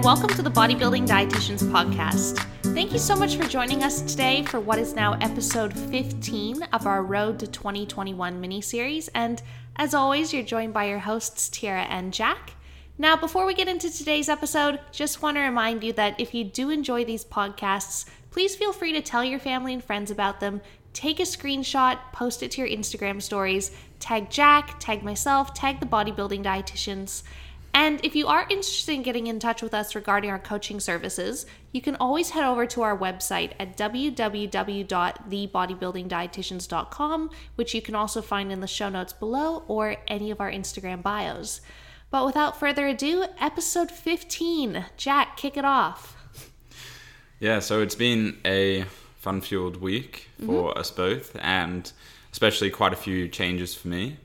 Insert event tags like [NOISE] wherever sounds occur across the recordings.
and welcome to the Bodybuilding Dietitians Podcast. Thank you so much for joining us today for what is now episode 15 of our Road to 2021 mini series. And as always, you're joined by your hosts, Tyarra and Jack. Now, before we get into today's episode, just want to remind you that if you do enjoy these podcasts, please feel free to tell your family and friends about them. Take a screenshot, post it to your Instagram stories, tag Jack, tag myself, tag the bodybuilding dietitians. And if you are interested in getting in touch with us regarding our coaching services, you can always head over to our website at www.thebodybuildingdietitians.com, which you can also find in the show notes below or any of our Instagram bios. But without further ado, episode 15. Jack, kick it off. Yeah, so it's been a fun fueled week for mm-hmm. us both, and especially quite a few changes for me.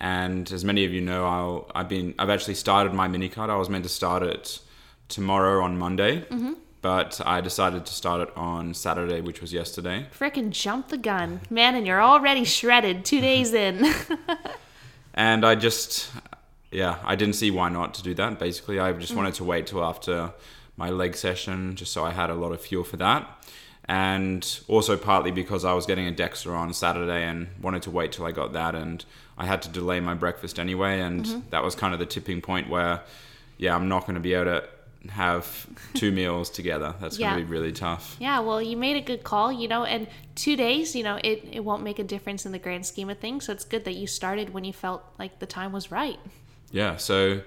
And as many of you know, I'll, I've been I've actually started my mini cut. I was meant to start it tomorrow on Monday, mm-hmm. but I decided to start it on Saturday, which was yesterday. Frickin' jump the gun. Man, and you're already shredded two mm-hmm. days in. [LAUGHS] And I just, yeah, I didn't see why not to do that. Basically, I just mm. wanted to wait till after my leg session, just so I had a lot of fuel for that. And also partly because I was getting a DEXA on Saturday and wanted to wait till I got that, and I had to delay my breakfast anyway. And mm-hmm. that was kind of the tipping point where, yeah, I'm not going to be able to have [LAUGHS] two meals together. That's Yeah. going to be really tough. Yeah, well, you made a good call, you know, and two days, you know, it, it won't make a difference in the grand scheme of things. So it's good that you started when you felt like the time was right. Yeah, so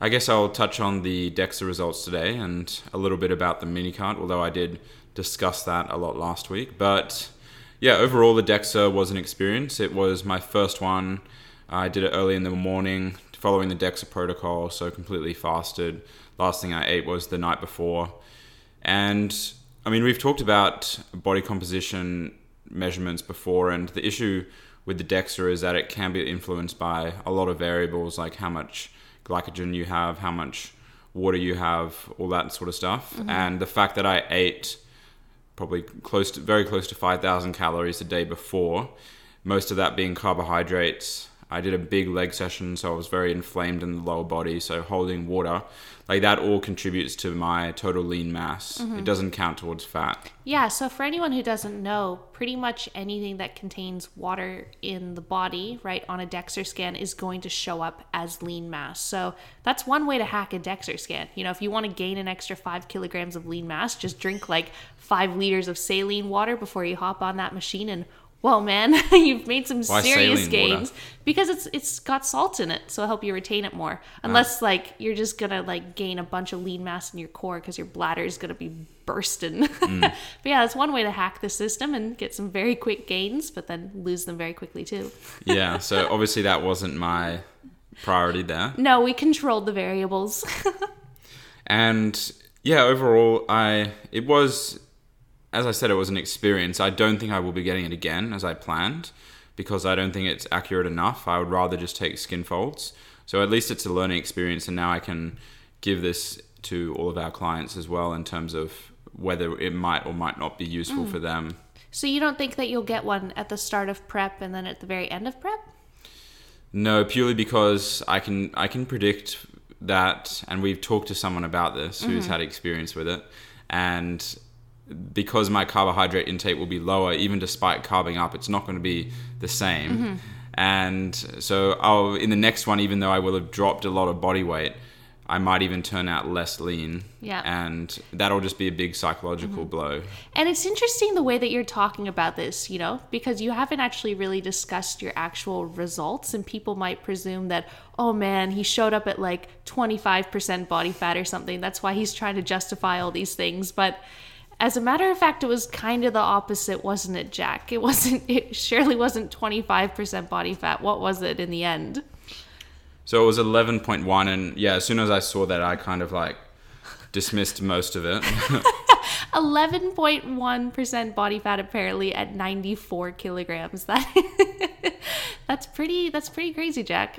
I guess I'll touch on the DEXA results today and a little bit about the mini cut, although I did discuss that a lot last week. But yeah, overall, the DEXA was an experience. It was my first one. I did it early in the morning, following the DEXA protocol, so completely fasted. Last thing I ate was the night before. And I mean, we've talked about body composition measurements before, and the issue with the DEXA is that it can be influenced by a lot of variables, like how much glycogen you have, how much water you have, all that sort of stuff. Mm-hmm. And the fact that I ate probably close to very close to 5,000 calories a day before, most of that being carbohydrates. I did a big leg session, so I was very inflamed in the lower body. So holding water, like that, all contributes to my total lean mass. It mm-hmm. doesn't count towards fat. Yeah, so for anyone who doesn't know, pretty much anything that contains water in the body, right, on a DEXA scan is going to show up as lean mass. So that's one way to hack a DEXA scan. You know, if you want to gain an extra five kilograms of lean mass, just drink like five liters of saline water before you hop on that machine and Whoa, man, [LAUGHS] you've made some Why serious saline water? gains because it's it's got salt in it, so it'll help you retain it more. Unless like you're just gonna like gain a bunch of lean mass in your core because your bladder is gonna be bursting. [LAUGHS] Mm. but yeah, that's one way to hack the system and get some very quick gains, but then lose them very quickly too. [LAUGHS] Yeah, so obviously that wasn't my priority there. No, we controlled the variables. And yeah, overall, I it was, as I said, it was an experience. I don't think I will be getting it again as I planned, because I don't think it's accurate enough. I would rather just take skin folds. So at least it's a learning experience, and now I can give this to all of our clients as well in terms of whether it might or might not be useful mm. for them. so you don't think that you'll get one at the start of prep and then at the very end of prep? No, purely because I can I can predict that, and we've talked to someone about this who's mm-hmm. had experience with it, and because my carbohydrate intake will be lower, even despite carbing up, it's not going to be the same. Mm-hmm. And so, I'll in the next one, even though I will have dropped a lot of body weight, I might even turn out less lean. Yeah. and that'll just be a big psychological mm-hmm. blow. And it's interesting the way that you're talking about this, you know, because you haven't actually really discussed your actual results, and people might presume that, oh man, he showed up at like 25% body fat or something. That's why he's trying to justify all these things. But as a matter of fact, it was kind of the opposite, wasn't it, Jack? It wasn't, [LAUGHS] it surely wasn't 25% body fat. What was it in the end? So it was 11.1, and yeah, as soon as I saw that, I kind of like dismissed most of it. [LAUGHS] 11.1% body fat apparently at 94 kilograms. [LAUGHS] That that's pretty that's pretty crazy, Jack.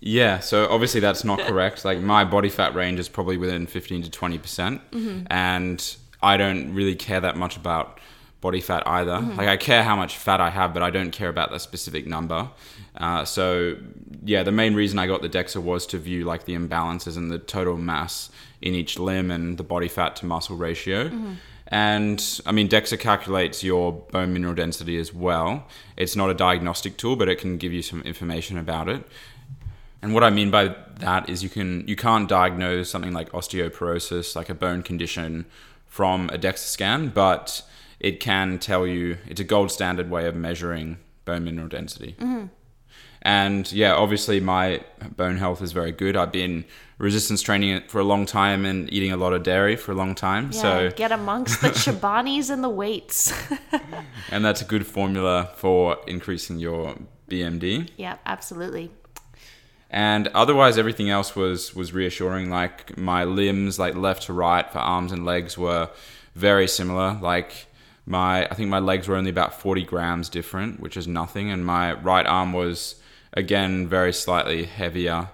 Yeah, so obviously that's not correct. Like my body fat range is probably within 15 to 20%. percent mm-hmm. And I don't really care that much about body fat either. Like I care how much fat I have, but I don't care about that specific number. Uh, so yeah, the main reason I got the DEXA was to view like the imbalances and the total mass in each limb and the body fat to muscle ratio. And I mean, DEXA calculates your bone mineral density as well. It's not a diagnostic tool, but it can give you some information about it. And what I mean by that is you can you can't diagnose something like osteoporosis, like a bone condition, from a DEXA scan, but it can tell you it's a gold standard way of measuring bone mineral density. Mm-hmm. And yeah, obviously my bone health is very good. I've been resistance training for a long time and eating a lot of dairy for a long time. Yeah, so get amongst the [LAUGHS] Chobanis and the weights. and that's a good formula for increasing your BMD. yeah, absolutely. And otherwise everything else was was reassuring. Like my limbs like left to right for arms and legs were very similar. Like my i think my legs were only about 40 grams different which is nothing. And my right arm was again very slightly heavier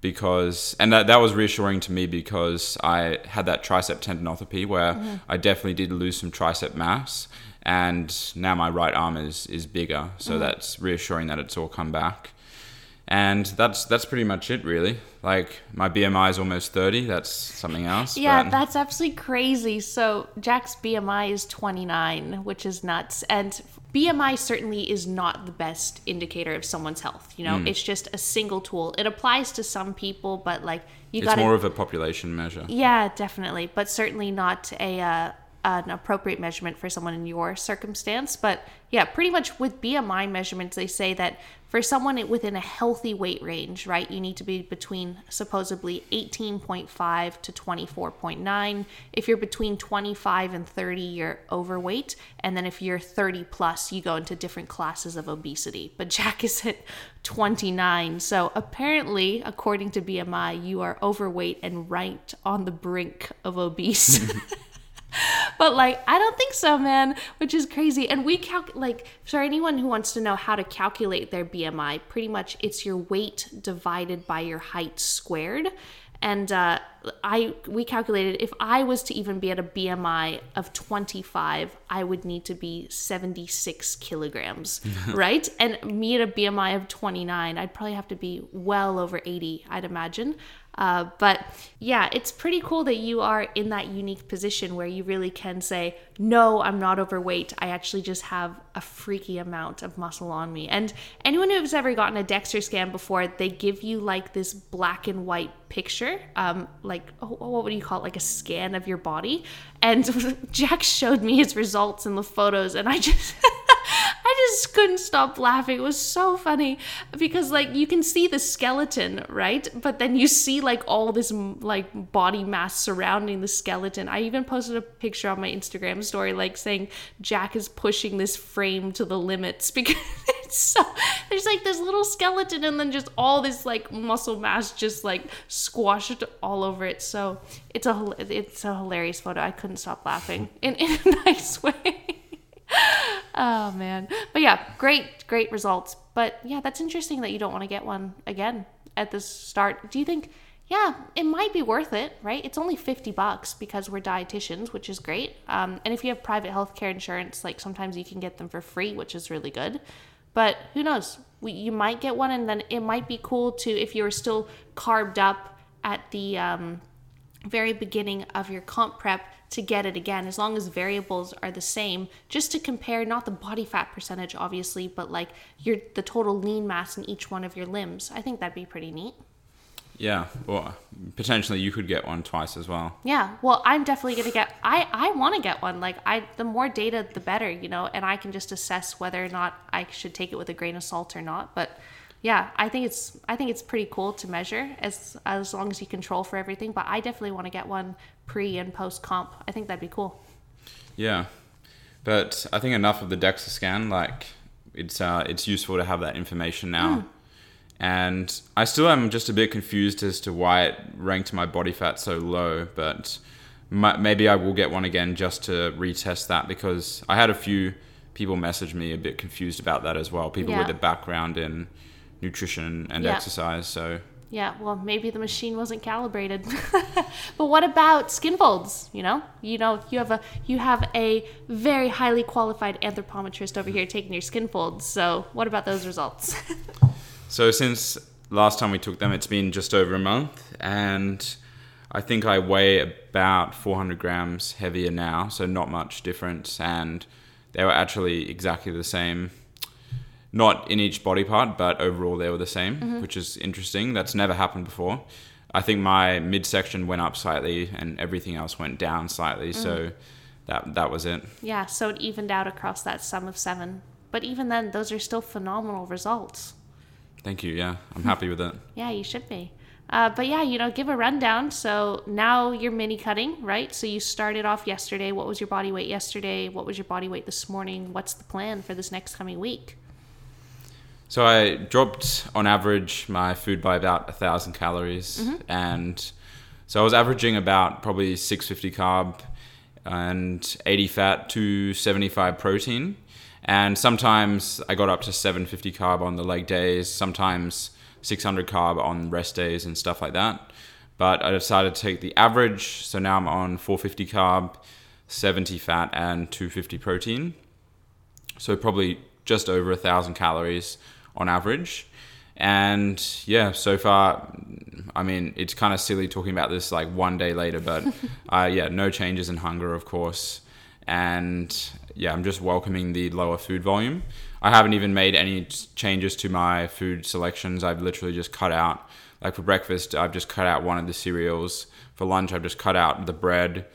because and that, that was reassuring to me because i had that tricep tendinopathy where mm-hmm. i definitely did lose some tricep mass. And now my right arm is is bigger. So mm-hmm. that's reassuring that it's all come back and that's that's pretty much it really like my bmi is almost 30 that's something else Yeah, but- that's absolutely crazy. So Jack's BMI is 29, which is nuts. And BMI certainly is not the best indicator of someone's health. You know, Hmm. it's just a single tool. It applies to some people, but like you it's got more of a population measure Yeah, definitely, but certainly not a uh, an appropriate measurement for someone in your circumstance. But yeah, pretty much with BMI measurements, they say that for someone within a healthy weight range, right, you need to be between supposedly 18.5 to 24.9. If you're between 25 and 30, you're overweight, and then if you're 30 plus, you go into different classes of obesity. But Jack [LAUGHS] is at 29, so apparently, according to BMI, you are overweight and right on the brink of obese. [LAUGHS] but like i don't think so man which is crazy. And we calc like for anyone who wants to know how to calculate their bmi pretty much it's your weight divided by your height squared. And uh, i we calculated if i was to even be at a bmi of 25 i would need to be 76 kilograms [LAUGHS] right? And me at a bmi of 29 i'd probably have to be well over 80 i'd imagine uh, but yeah, it's pretty cool that you are in that unique position where you really can say, no, I'm not overweight. I actually just have a freaky amount of muscle on me. And anyone who's ever gotten a DEXA scan before, they give you like this black and white picture, um, like oh, what would you call it, like a scan of your body. And [LAUGHS] Jack showed me his results and the photos, and I just. [LAUGHS] I just couldn't stop laughing. It was so funny because like you can see the skeleton, right? But then you see like all this like body mass surrounding the skeleton. I even posted a picture on my Instagram story like saying Jack is pushing this frame to the limits [LAUGHS] because it's so there's like this little skeleton and then just all this like muscle mass just like squashed all over it. So it's a it's a hilarious photo. I couldn't stop laughing in, in a nice way. Oh man. But yeah, great, great results. But yeah, that's interesting that you don't want to get one again at the start. Do you think yeah, it might be worth it, right? It's only 50 bucks because we're dietitians, which is great. Um, and if you have private healthcare insurance, like sometimes you can get them for free, which is really good. But who knows? We, you might get one, and then it might be cool to, if you're still carbed up at the um, very beginning of your comp prep to get it again as long as variables are the same just to compare not the body fat percentage obviously but like your the total lean mass in each one of your limbs. I think that'd be pretty neat. Yeah well potentially you could get one twice as well. Yeah well i'm definitely gonna get i i want to get one. Like i the more data the better you know and i can just assess whether or not i should take it with a grain of salt or not but yeah i think it's i think it's pretty cool to measure as as long as you control for everything but i definitely want to get one pre and post comp i think that'd be cool Yeah, but I think enough of the DEXA scan. Like, it's uh, it's useful to have that information now. And I still am just a bit confused as to why it ranked my body fat so low. But ma- maybe I will get one again just to retest that because I had a few people message me a bit confused about that as well. People Yeah. with a background in nutrition and Yeah. exercise. So Yeah, well, maybe the machine wasn't calibrated. [LAUGHS] but what about skin folds? You know, you know, you have a you have a very highly qualified anthropometrist over here taking your skin folds. So, what about those results? [LAUGHS] so, since last time we took them, it's been just over a month, and I think I weigh about 400 grams heavier now, so not much difference, and they were actually exactly the same not in each body part, but overall they were the same, mm-hmm. which is interesting. That's never happened before. I think my midsection went up slightly and everything else went down slightly. Mm-hmm. So that that was it. Yeah, so it evened out across that sum of seven. But even then, those are still phenomenal results. Thank you. Yeah, I'm happy with it. [LAUGHS] yeah, you should be. Uh, but yeah, you know, give a rundown. So now you're mini cutting, right? So you started off yesterday. What was your body weight yesterday? What was your body weight this morning? What's the plan for this next coming week? So I dropped on average my food by about a thousand calories, mm-hmm. and so I was averaging about probably 650 carb and 80 fat, 275 protein, and sometimes I got up to 750 carb on the leg days, sometimes 600 carb on rest days and stuff like that. But I decided to take the average, so now I'm on 450 carb, 70 fat, and 250 protein. So probably just over a thousand calories on average. And yeah, so far, I mean, it's kind of silly talking about this like one day later, but [LAUGHS] uh, yeah, no changes in hunger, of course. And yeah, I'm just welcoming the lower food volume. I haven't even made any changes to my food selections. I've literally just cut out, like for breakfast, I've just cut out one of the cereals. For lunch, I've just cut out the bread.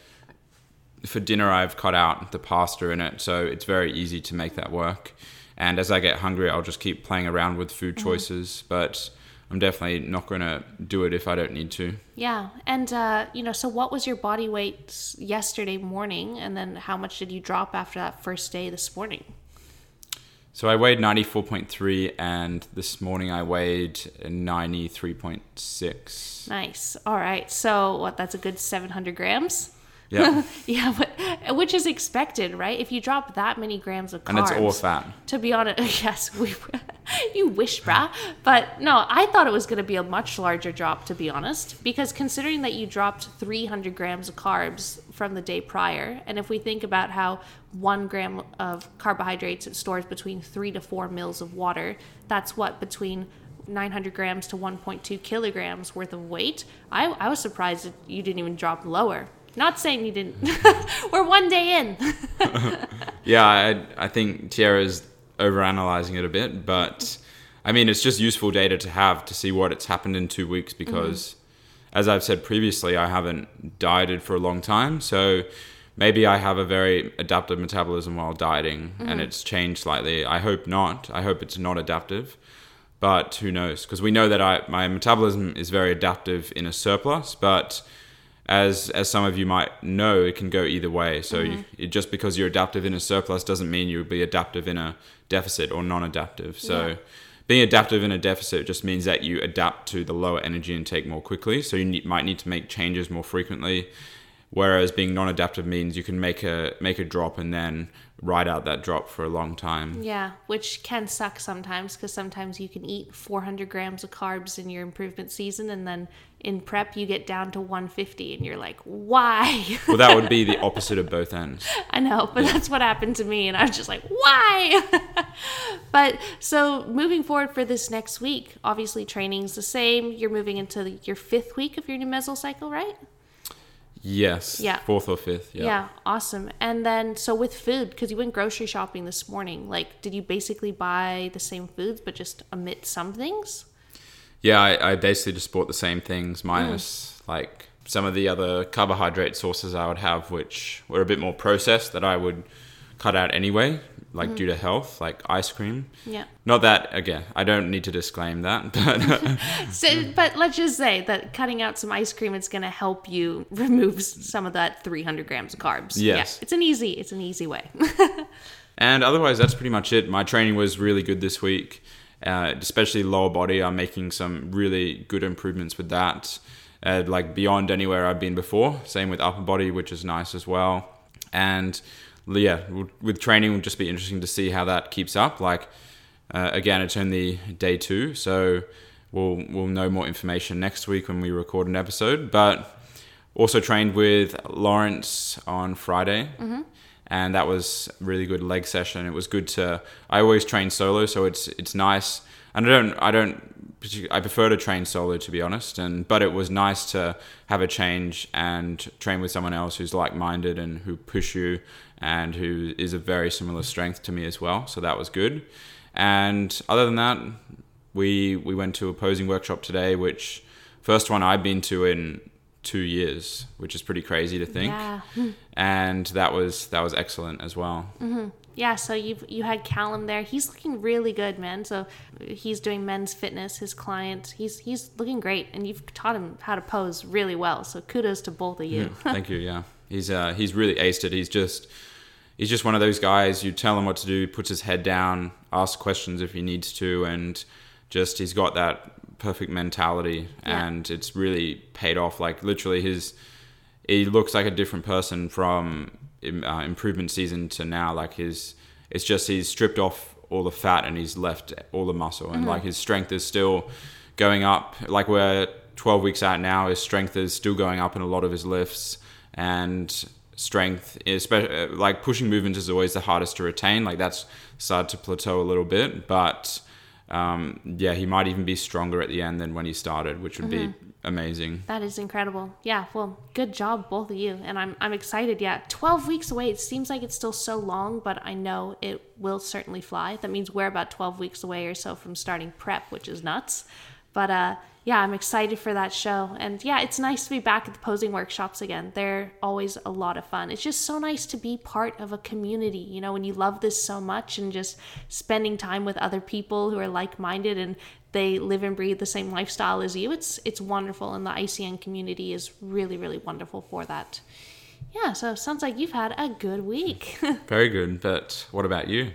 For dinner, I've cut out the pasta in it. So it's very easy to make that work. And as I get hungry, I'll just keep playing around with food mm-hmm. choices. But I'm definitely not going to do it if I don't need to. Yeah. And, uh, you know, so what was your body weight yesterday morning? And then how much did you drop after that first day this morning? So I weighed 94.3 and this morning I weighed 93.6. Nice. All right. So what that's a good 700 grams? Yeah. [LAUGHS] yeah, but uh, which is expected, right? If you drop that many grams of carbs, and it's all fat. To be honest, [LAUGHS] yes, we, [LAUGHS] you wish, brah. But no, I thought it was going to be a much larger drop, to be honest, because considering that you dropped 300 grams of carbs from the day prior, and if we think about how one gram of carbohydrates it stores between three to four mils of water, that's what between 900 grams to 1.2 kilograms worth of weight. I, I was surprised that you didn't even drop lower. Not saying you didn't. [LAUGHS] We're one day in. [LAUGHS] yeah, I, I think Tyarra's overanalyzing it a bit, but I mean, it's just useful data to have to see what it's happened in two weeks because, mm-hmm. as I've said previously, I haven't dieted for a long time. So maybe I have a very adaptive metabolism while dieting mm-hmm. and it's changed slightly. I hope not. I hope it's not adaptive. But who knows? Because we know that I, my metabolism is very adaptive in a surplus, but as as some of you might know, it can go either way. So mm-hmm. you, it, just because you're adaptive in a surplus doesn't mean you'll be adaptive in a deficit or non-adaptive. So yeah. being adaptive in a deficit just means that you adapt to the lower energy intake more quickly. So you need, might need to make changes more frequently. Whereas being non-adaptive means you can make a make a drop and then ride out that drop for a long time. Yeah, which can suck sometimes because sometimes you can eat 400 grams of carbs in your improvement season and then in prep you get down to 150 and you're like, why? [LAUGHS] well, that would be the opposite of both ends. I know, but yeah. that's what happened to me and I was just like, why? [LAUGHS] but so moving forward for this next week, obviously training's the same. You're moving into your fifth week of your new mesocycle, right? Yes. Yeah. Fourth or fifth. Yeah. Yeah. Awesome. And then, so with food, because you went grocery shopping this morning, like, did you basically buy the same foods but just omit some things? Yeah, I, I basically just bought the same things minus mm. like some of the other carbohydrate sources I would have, which were a bit more processed that I would cut out anyway, like mm. due to health, like ice cream. Yeah. Not that again. I don't need to disclaim that, [LAUGHS] but [LAUGHS] so, but let's just say that cutting out some ice cream is going to help you remove some of that 300 grams of carbs. Yes. Yeah, it's an easy. It's an easy way. [LAUGHS] and otherwise, that's pretty much it. My training was really good this week, uh, especially lower body. I'm making some really good improvements with that. Uh, like beyond anywhere I've been before. Same with upper body, which is nice as well. And yeah, with training, will just be interesting to see how that keeps up. Like, uh, again, it's only day two, so we'll we'll know more information next week when we record an episode. But also trained with Lawrence on Friday. And that was really good leg session. It was good to. I always train solo, so it's it's nice. And I don't I don't I prefer to train solo to be honest. And but it was nice to have a change and train with someone else who's like minded and who push you and who is a very similar strength to me as well. So that was good. And other than that, we we went to a posing workshop today, which first one I've been to in two years, which is pretty crazy to think. Yeah. [LAUGHS] And that was that was excellent as well. Yeah, so you've you had Callum there. He's looking really good, man. So he's doing men's fitness. His client, he's he's looking great, and you've taught him how to pose really well. So kudos to both of you. [LAUGHS] Thank you. Yeah, he's uh, he's really aced it. He's just he's just one of those guys. You tell him what to do, puts his head down, asks questions if he needs to, and just he's got that perfect mentality, Yeah. and it's really paid off. Like literally, his he looks like a different person from uh, improvement season to now. Like his it's just he's stripped off all the fat and he's left all the muscle, and like his strength is still going up. Like we're 12 weeks out now, his strength is still going up in a lot of his lifts, and strength, especially like pushing movements, is always the hardest to retain. Like that's started to plateau a little bit, but um, yeah, he might even be stronger at the end than when he started, which would be amazing. That is incredible. Yeah, well, good job, both of you. And I'm, I'm excited. Yeah, 12 weeks away. It seems like it's still so long, but I know it will certainly fly. That means we're about 12 weeks away or so from starting prep, which is nuts. But uh, yeah, I'm excited for that show. And yeah, it's nice to be back at the posing workshops again. They're always a lot of fun. It's just so nice to be part of a community, you know, when you love this so much and just spending time with other people who are like minded and they live and breathe the same lifestyle as you. It's it's wonderful, and the ICN community is really really wonderful for that. Yeah, so sounds like you've had a good week. [LAUGHS] Very good. But what about you?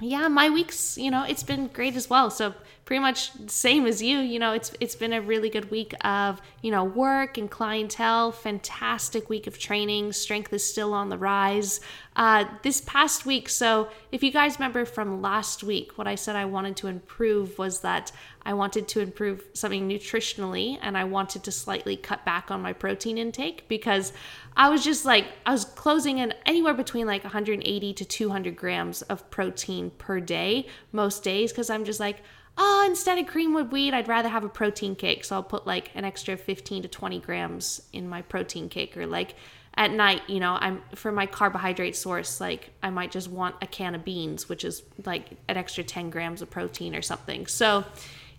Yeah, my week's you know it's been great as well. So pretty much same as you. You know, it's it's been a really good week of you know work and clientele. Fantastic week of training. Strength is still on the rise. Uh, this past week, so if you guys remember from last week, what I said I wanted to improve was that I wanted to improve something nutritionally and I wanted to slightly cut back on my protein intake because I was just like, I was closing in anywhere between like 180 to 200 grams of protein per day most days because I'm just like, oh, instead of cream creamwood wheat, I'd rather have a protein cake. So I'll put like an extra 15 to 20 grams in my protein cake or like at night, you know, I'm for my carbohydrate source, like I might just want a can of beans, which is like an extra 10 grams of protein or something. So,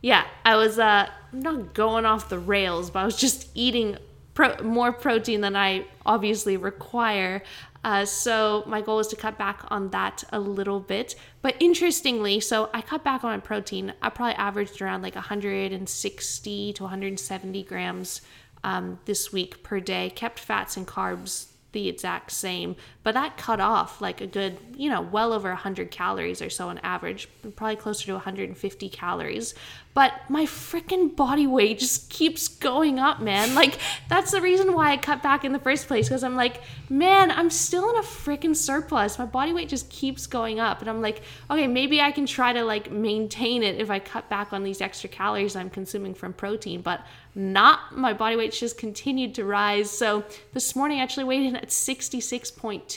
yeah, I was uh not going off the rails, but I was just eating pro- more protein than I obviously require. Uh, so my goal is to cut back on that a little bit. But interestingly, so I cut back on my protein. I probably averaged around like 160 to 170 grams um, this week per day. Kept fats and carbs the exact same, but that cut off like a good, you know, well over 100 calories or so on average, probably closer to 150 calories. But my freaking body weight just keeps going up, man. Like, that's the reason why I cut back in the first place because I'm like, man, I'm still in a freaking surplus. My body weight just keeps going up. And I'm like, okay, maybe I can try to like maintain it if I cut back on these extra calories I'm consuming from protein, but not my body weight just continued to rise. So this morning I actually weighed in at 66.2,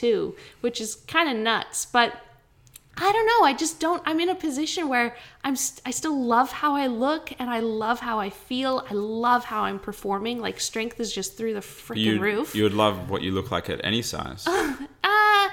which is kind of nuts, but I don't know. I just don't. I'm in a position where I'm. St- I still love how I look, and I love how I feel. I love how I'm performing. Like strength is just through the freaking roof. you would love what you look like at any size. [LAUGHS] Uh,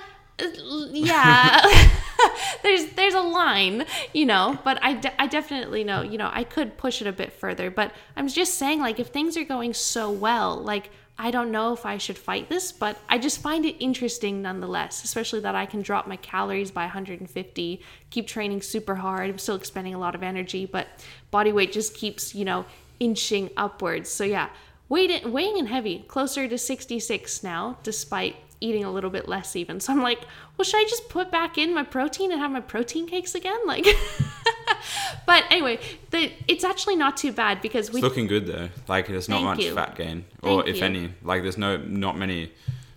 yeah. [LAUGHS] there's there's a line, you know, but I, de- I definitely know, you know, I could push it a bit further, but I'm just saying like if things are going so well, like I don't know if I should fight this, but I just find it interesting nonetheless, especially that I can drop my calories by 150, keep training super hard. I'm still expending a lot of energy, but body weight just keeps, you know, inching upwards. So yeah, weight weighing in heavy, closer to 66 now, despite eating a little bit less even. So I'm like, well, should I just put back in my protein and have my protein cakes again? Like, [LAUGHS] but anyway, the it's actually not too bad because we It's looking good though. Like there's not much you. fat gain, or Thank if you. any. Like there's no not many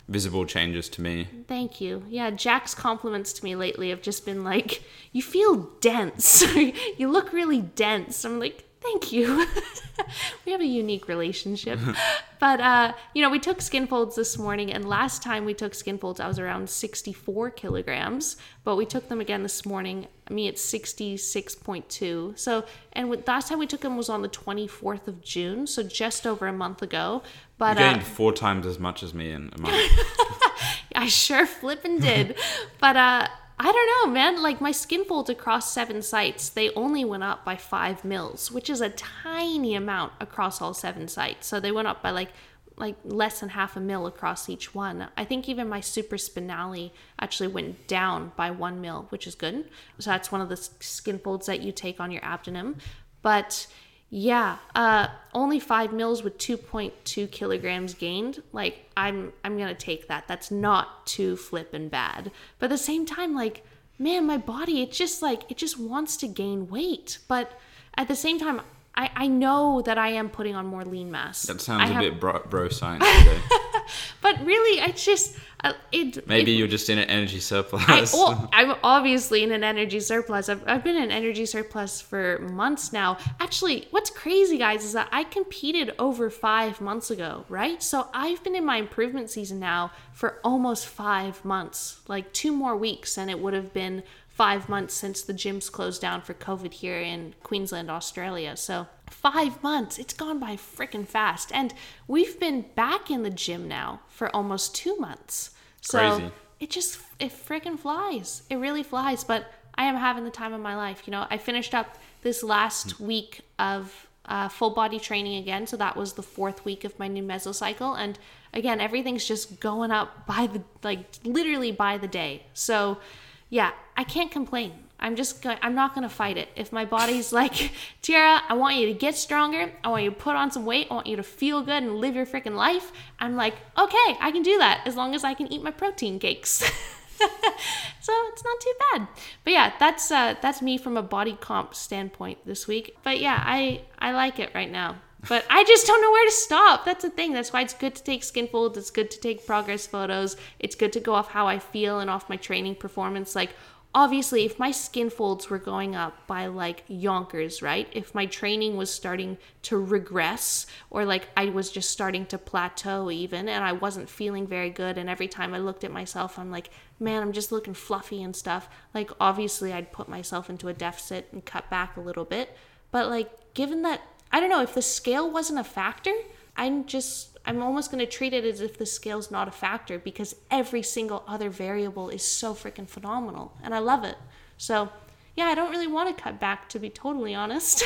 visible changes to me. Thank you. Yeah, Jack's compliments to me lately have just been like, you feel dense. [LAUGHS] you look really dense. I'm like, Thank you. [LAUGHS] we have a unique relationship. [LAUGHS] but, uh, you know, we took skin folds this morning, and last time we took skin folds, I was around 64 kilograms, but we took them again this morning. Me at 66.2. So, and with, last time we took them was on the 24th of June, so just over a month ago. But, You uh, gained four times as much as me in a month. [LAUGHS] I sure flippin' did. but uh I don't know, man. Like my skin folds across seven sites, they only went up by five mils, which is a tiny amount across all seven sites. So they went up by like like less than half a mil across each one. I think even my supraspinale actually went down by one mil, which is good. So that's one of the skin folds that you take on your abdomen. But yeah, uh, only five mils with 2.2 kilograms gained. Like I'm, I'm gonna take that. That's not too flippin' bad. But at the same time, like, man, my body, it just like it just wants to gain weight. But at the same time, I, I know that I am putting on more lean mass. That sounds I a have- bit bro, bro science [LAUGHS] today. But really, it's just uh, it. Maybe it, you're just in an energy surplus. I, well, [LAUGHS] I'm obviously in an energy surplus. I've, I've been in energy surplus for months now. Actually, what's crazy, guys, is that I competed over five months ago, right? So I've been in my improvement season now for almost five months, like two more weeks, and it would have been five months since the gyms closed down for COVID here in Queensland, Australia. So five months, it's gone by freaking fast. And we've been back in the gym now for almost two months. So Crazy. it just it freaking flies. It really flies. But I am having the time of my life. You know, I finished up this last week of uh, full body training again. So that was the fourth week of my new mesocycle, and again, everything's just going up by the like literally by the day. So yeah, I can't complain. I'm just going I'm not going to fight it. If my body's like, [LAUGHS] "Tyarra, I want you to get stronger. I want you to put on some weight. I want you to feel good and live your freaking life." I'm like, "Okay, I can do that as long as I can eat my protein cakes." [LAUGHS] so it's not too bad. But yeah, that's uh that's me from a body comp standpoint this week. But yeah, I I like it right now. But I just don't know where to stop. That's the thing. That's why it's good to take skin folds. It's good to take progress photos. It's good to go off how I feel and off my training performance. Like obviously if my skin folds were going up by like yonkers right? If my training was starting to regress or like i was just starting to plateau even and i wasn't feeling very good and every time i looked at myself i'm like man i'm just looking fluffy and stuff. Like obviously i'd put myself into a deficit and cut back a little bit but like given that i don't know if the scale wasn't a factor i'm just I'm almost going to treat it as if the scale's not a factor because every single other variable is so freaking phenomenal and I love it. So, yeah, I don't really want to cut back to be totally honest.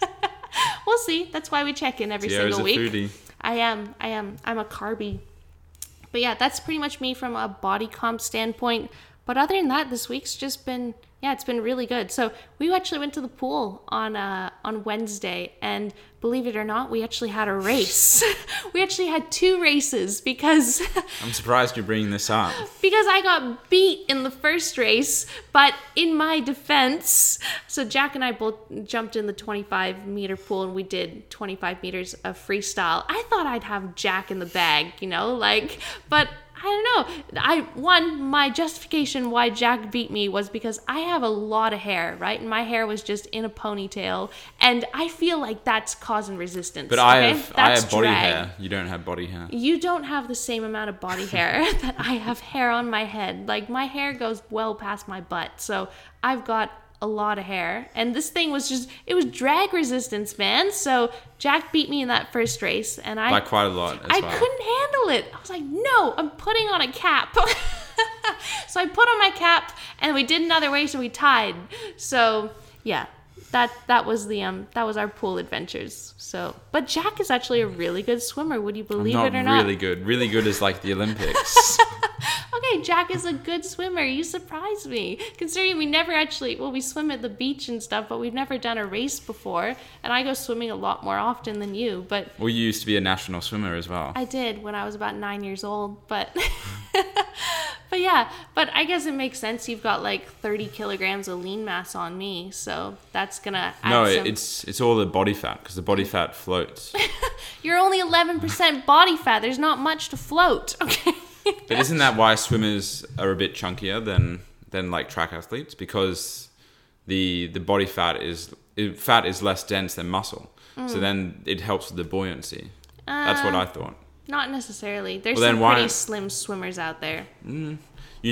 [LAUGHS] we'll see. That's why we check in every Tyarra's single week. foodie. I am. I am. I'm a carby. But yeah, that's pretty much me from a body comp standpoint. But other than that, this week's just been yeah, it's been really good. So we actually went to the pool on uh, on Wednesday, and believe it or not, we actually had a [LAUGHS] race. [LAUGHS] we actually had two races because [LAUGHS] I'm surprised you're bringing this up. because I got beat in the first race. But in my defense, so Jack and I both jumped in the 25 meter pool and we did 25 meters of freestyle. I thought I'd have Jack in the bag, you know, like, but I don't know. I one my justification why Jack beat me was because I have a lot of hair, right? And my hair was just in a ponytail, and I feel like that's causing resistance. But I okay? have I That's have body drag. hair. You don't have body hair. You don't have the same amount of body hair [LAUGHS] that I have hair on my head. Like my hair goes well past my butt. So I've got a lot of hair. And this thing was just it was drag resistance, man. So Jack beat me in that first race and I By quite a lot as I well. couldn't handle it. I was like, "No, I'm putting on a cap." [LAUGHS] so I put on my cap and we did another race and we tied. So, yeah. That that was the um that was our pool adventures. So, but Jack is actually a really good swimmer. Would you believe not it or not? really good. Really good is like the Olympics. [LAUGHS] Jack is a good swimmer. You surprised me. Considering we never actually, well, we swim at the beach and stuff, but we've never done a race before. And I go swimming a lot more often than you. But well, you used to be a national swimmer as well. I did when I was about nine years old. But, [LAUGHS] but yeah, but I guess it makes sense. You've got like 30 kilograms of lean mass on me. So that's add no, some. it's it's all the body fat because the body fat floats. [LAUGHS] You're only 11% body fat. There's not much to float. [LAUGHS] Okay. But isn't that why swimmers are a bit chunkier than than like track athletes? Because the the body fat is fat is less dense than muscle. Mm. So then it helps with the buoyancy. That's what Uh, I thought. Not necessarily. There's Well, some why- pretty slim swimmers out there. You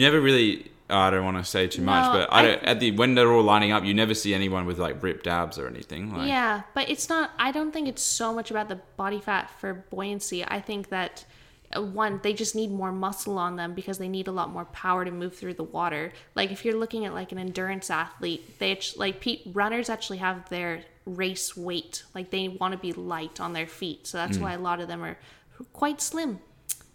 never really. I don't want to say too much, but I I- don't, at the when they're all lining up, you never see anyone with like ripped abs or anything. Like, yeah, but it's not. I don't think it's so much about the body fat for buoyancy. I think that uh, Uh, one, they just need more muscle on them because they need a lot more power to move through the water. Like if you're looking at like an endurance athlete, they like pe- runners actually have their race weight. Like they want to be light on their feet, so that's mm. why a lot of them are quite slim.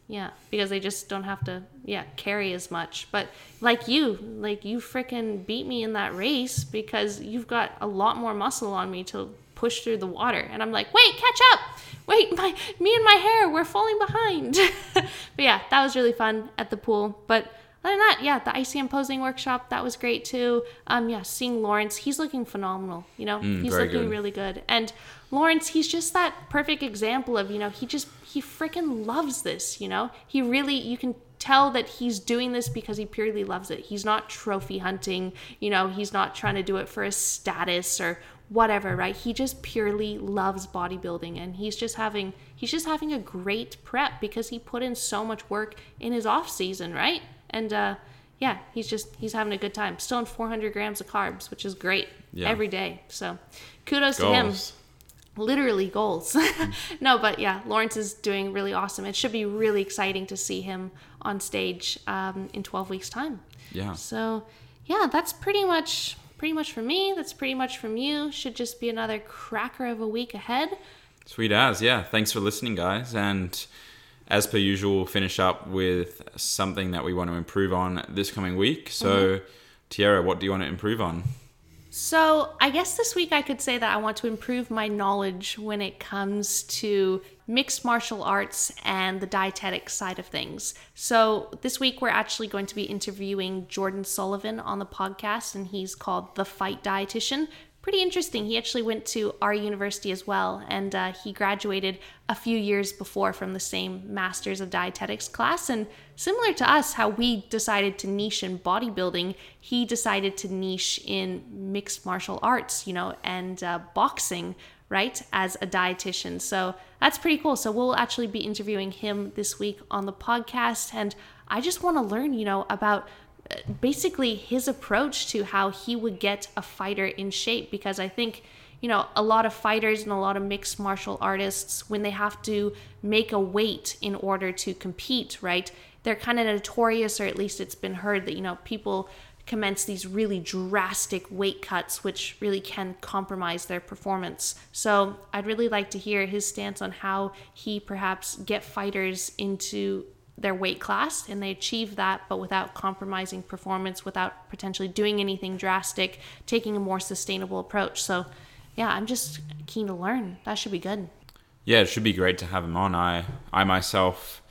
Yeah, because they just don't have to, yeah, carry as much. But like you, like you freaking beat me in that race because you've got a lot more muscle on me to push through the water. And I'm like, wait, catch up. Wait, [LAUGHS] my me and my hair, we're falling behind. [LAUGHS] but yeah, that was really fun at the pool. But other than that, yeah, the ICN posing workshop, that was great too. Um, yeah, seeing Lawrence, he's looking phenomenal. You know, he's looking good. really good. And Lawrence, he's just that perfect example of, you know, he just, he freaking loves this, you know? He really, you can tell that he's doing this because he purely loves it. He's not trophy hunting, you know, he's not trying to do it for a status or whatever, right? He just purely loves bodybuilding and he's just having he's just having a great prep because he put in so much work in his off season, right? And uh yeah, he's just he's having a good time. Still in 400 grams of carbs, which is great Yeah. every day. So kudos to him goals. literally goals. [LAUGHS] no, but yeah, Lawrence is doing really awesome. It should be really exciting to see him on stage um, in 12 weeks' time. Yeah. So yeah, that's pretty much pretty much from me. That's pretty much from you. Should just be another cracker of a week ahead. Sweet as, yeah. Thanks for listening, guys. And as per usual, we'll finish up with something that we want to improve on this coming week. So, Mm-hmm. Tyarra, what do you want to improve on? So, I guess this week I could say that I want to improve my knowledge when it comes to mixed martial arts and the dietetic side of things. So, this week we're actually going to be interviewing Jordan Sullivan on the podcast, and he's called The Fight Dietitian. Pretty interesting. He actually went to our university as well, and uh, he graduated a few years before from the same Masters of Dietetics class. And similar to us, how we decided to niche in bodybuilding, he decided to niche in mixed martial arts, you know, and uh, boxing, right, as a dietitian. So that's pretty cool. So we'll actually be interviewing him this week on the podcast. And I just want to learn, you know, about basically his approach to how he would get a fighter in shape because I think you know a lot of fighters and a lot of mixed martial artists when they have to make a weight in order to compete right they're kind of notorious or at least it's been heard that you know people commence these really drastic weight cuts which really can compromise their performance. So i'd really like to hear his stance on how he perhaps get fighters into their weight class and they achieve that but without compromising performance without potentially doing anything drastic taking a more sustainable approach so yeah i'm just keen to learn that should be good Yeah, it should be great to have him on. I, I myself,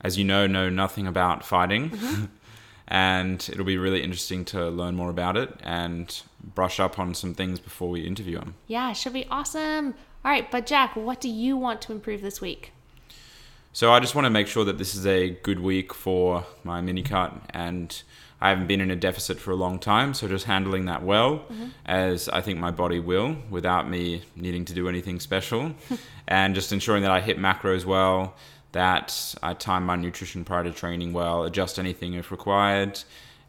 as you know, know nothing about fighting. Mm-hmm. [LAUGHS] and it'll be really interesting to learn more about it and brush up on some things before we interview him. yeah it should be awesome all right but jack what do you want to improve this week So I just want to make sure that this is a good week for my mini cut and I haven't been in a deficit for a long time, so just handling that well as I think my body will without me needing to do anything special. [LAUGHS] And just ensuring that I hit macros well, that I time my nutrition prior to training well, adjust anything if required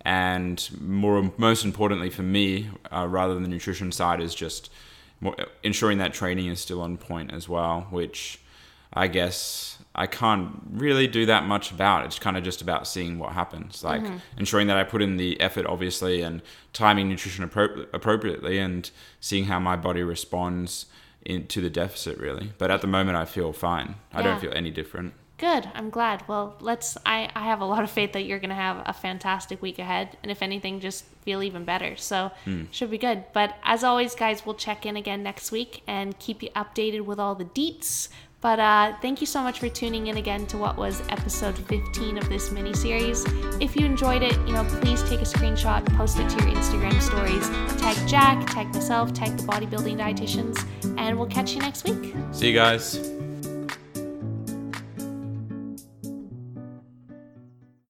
and more most importantly for me uh, rather than the nutrition side is just more, ensuring that training is still on point as well, which I guess I can't really do that much about. It's kind of just about seeing what happens, like mm-hmm. ensuring that I put in the effort, obviously, and timing nutrition appro- appropriately, and seeing how my body responds into the deficit, really. But at the moment, I feel fine. I don't feel any different. Good. I'm glad. Well, let's. I, I have a lot of faith that you're going to have a fantastic week ahead. And if anything, just feel even better. So, hmm. should be good. But as always, guys, we'll check in again next week and keep you updated with all the deets. But uh, thank you so much for tuning in again to what was episode 15 of this mini series. If you enjoyed it, you know, please take a screenshot, post it to your Instagram stories, tag Jack, tag myself, tag the bodybuilding dietitians, and we'll catch you next week. See you guys.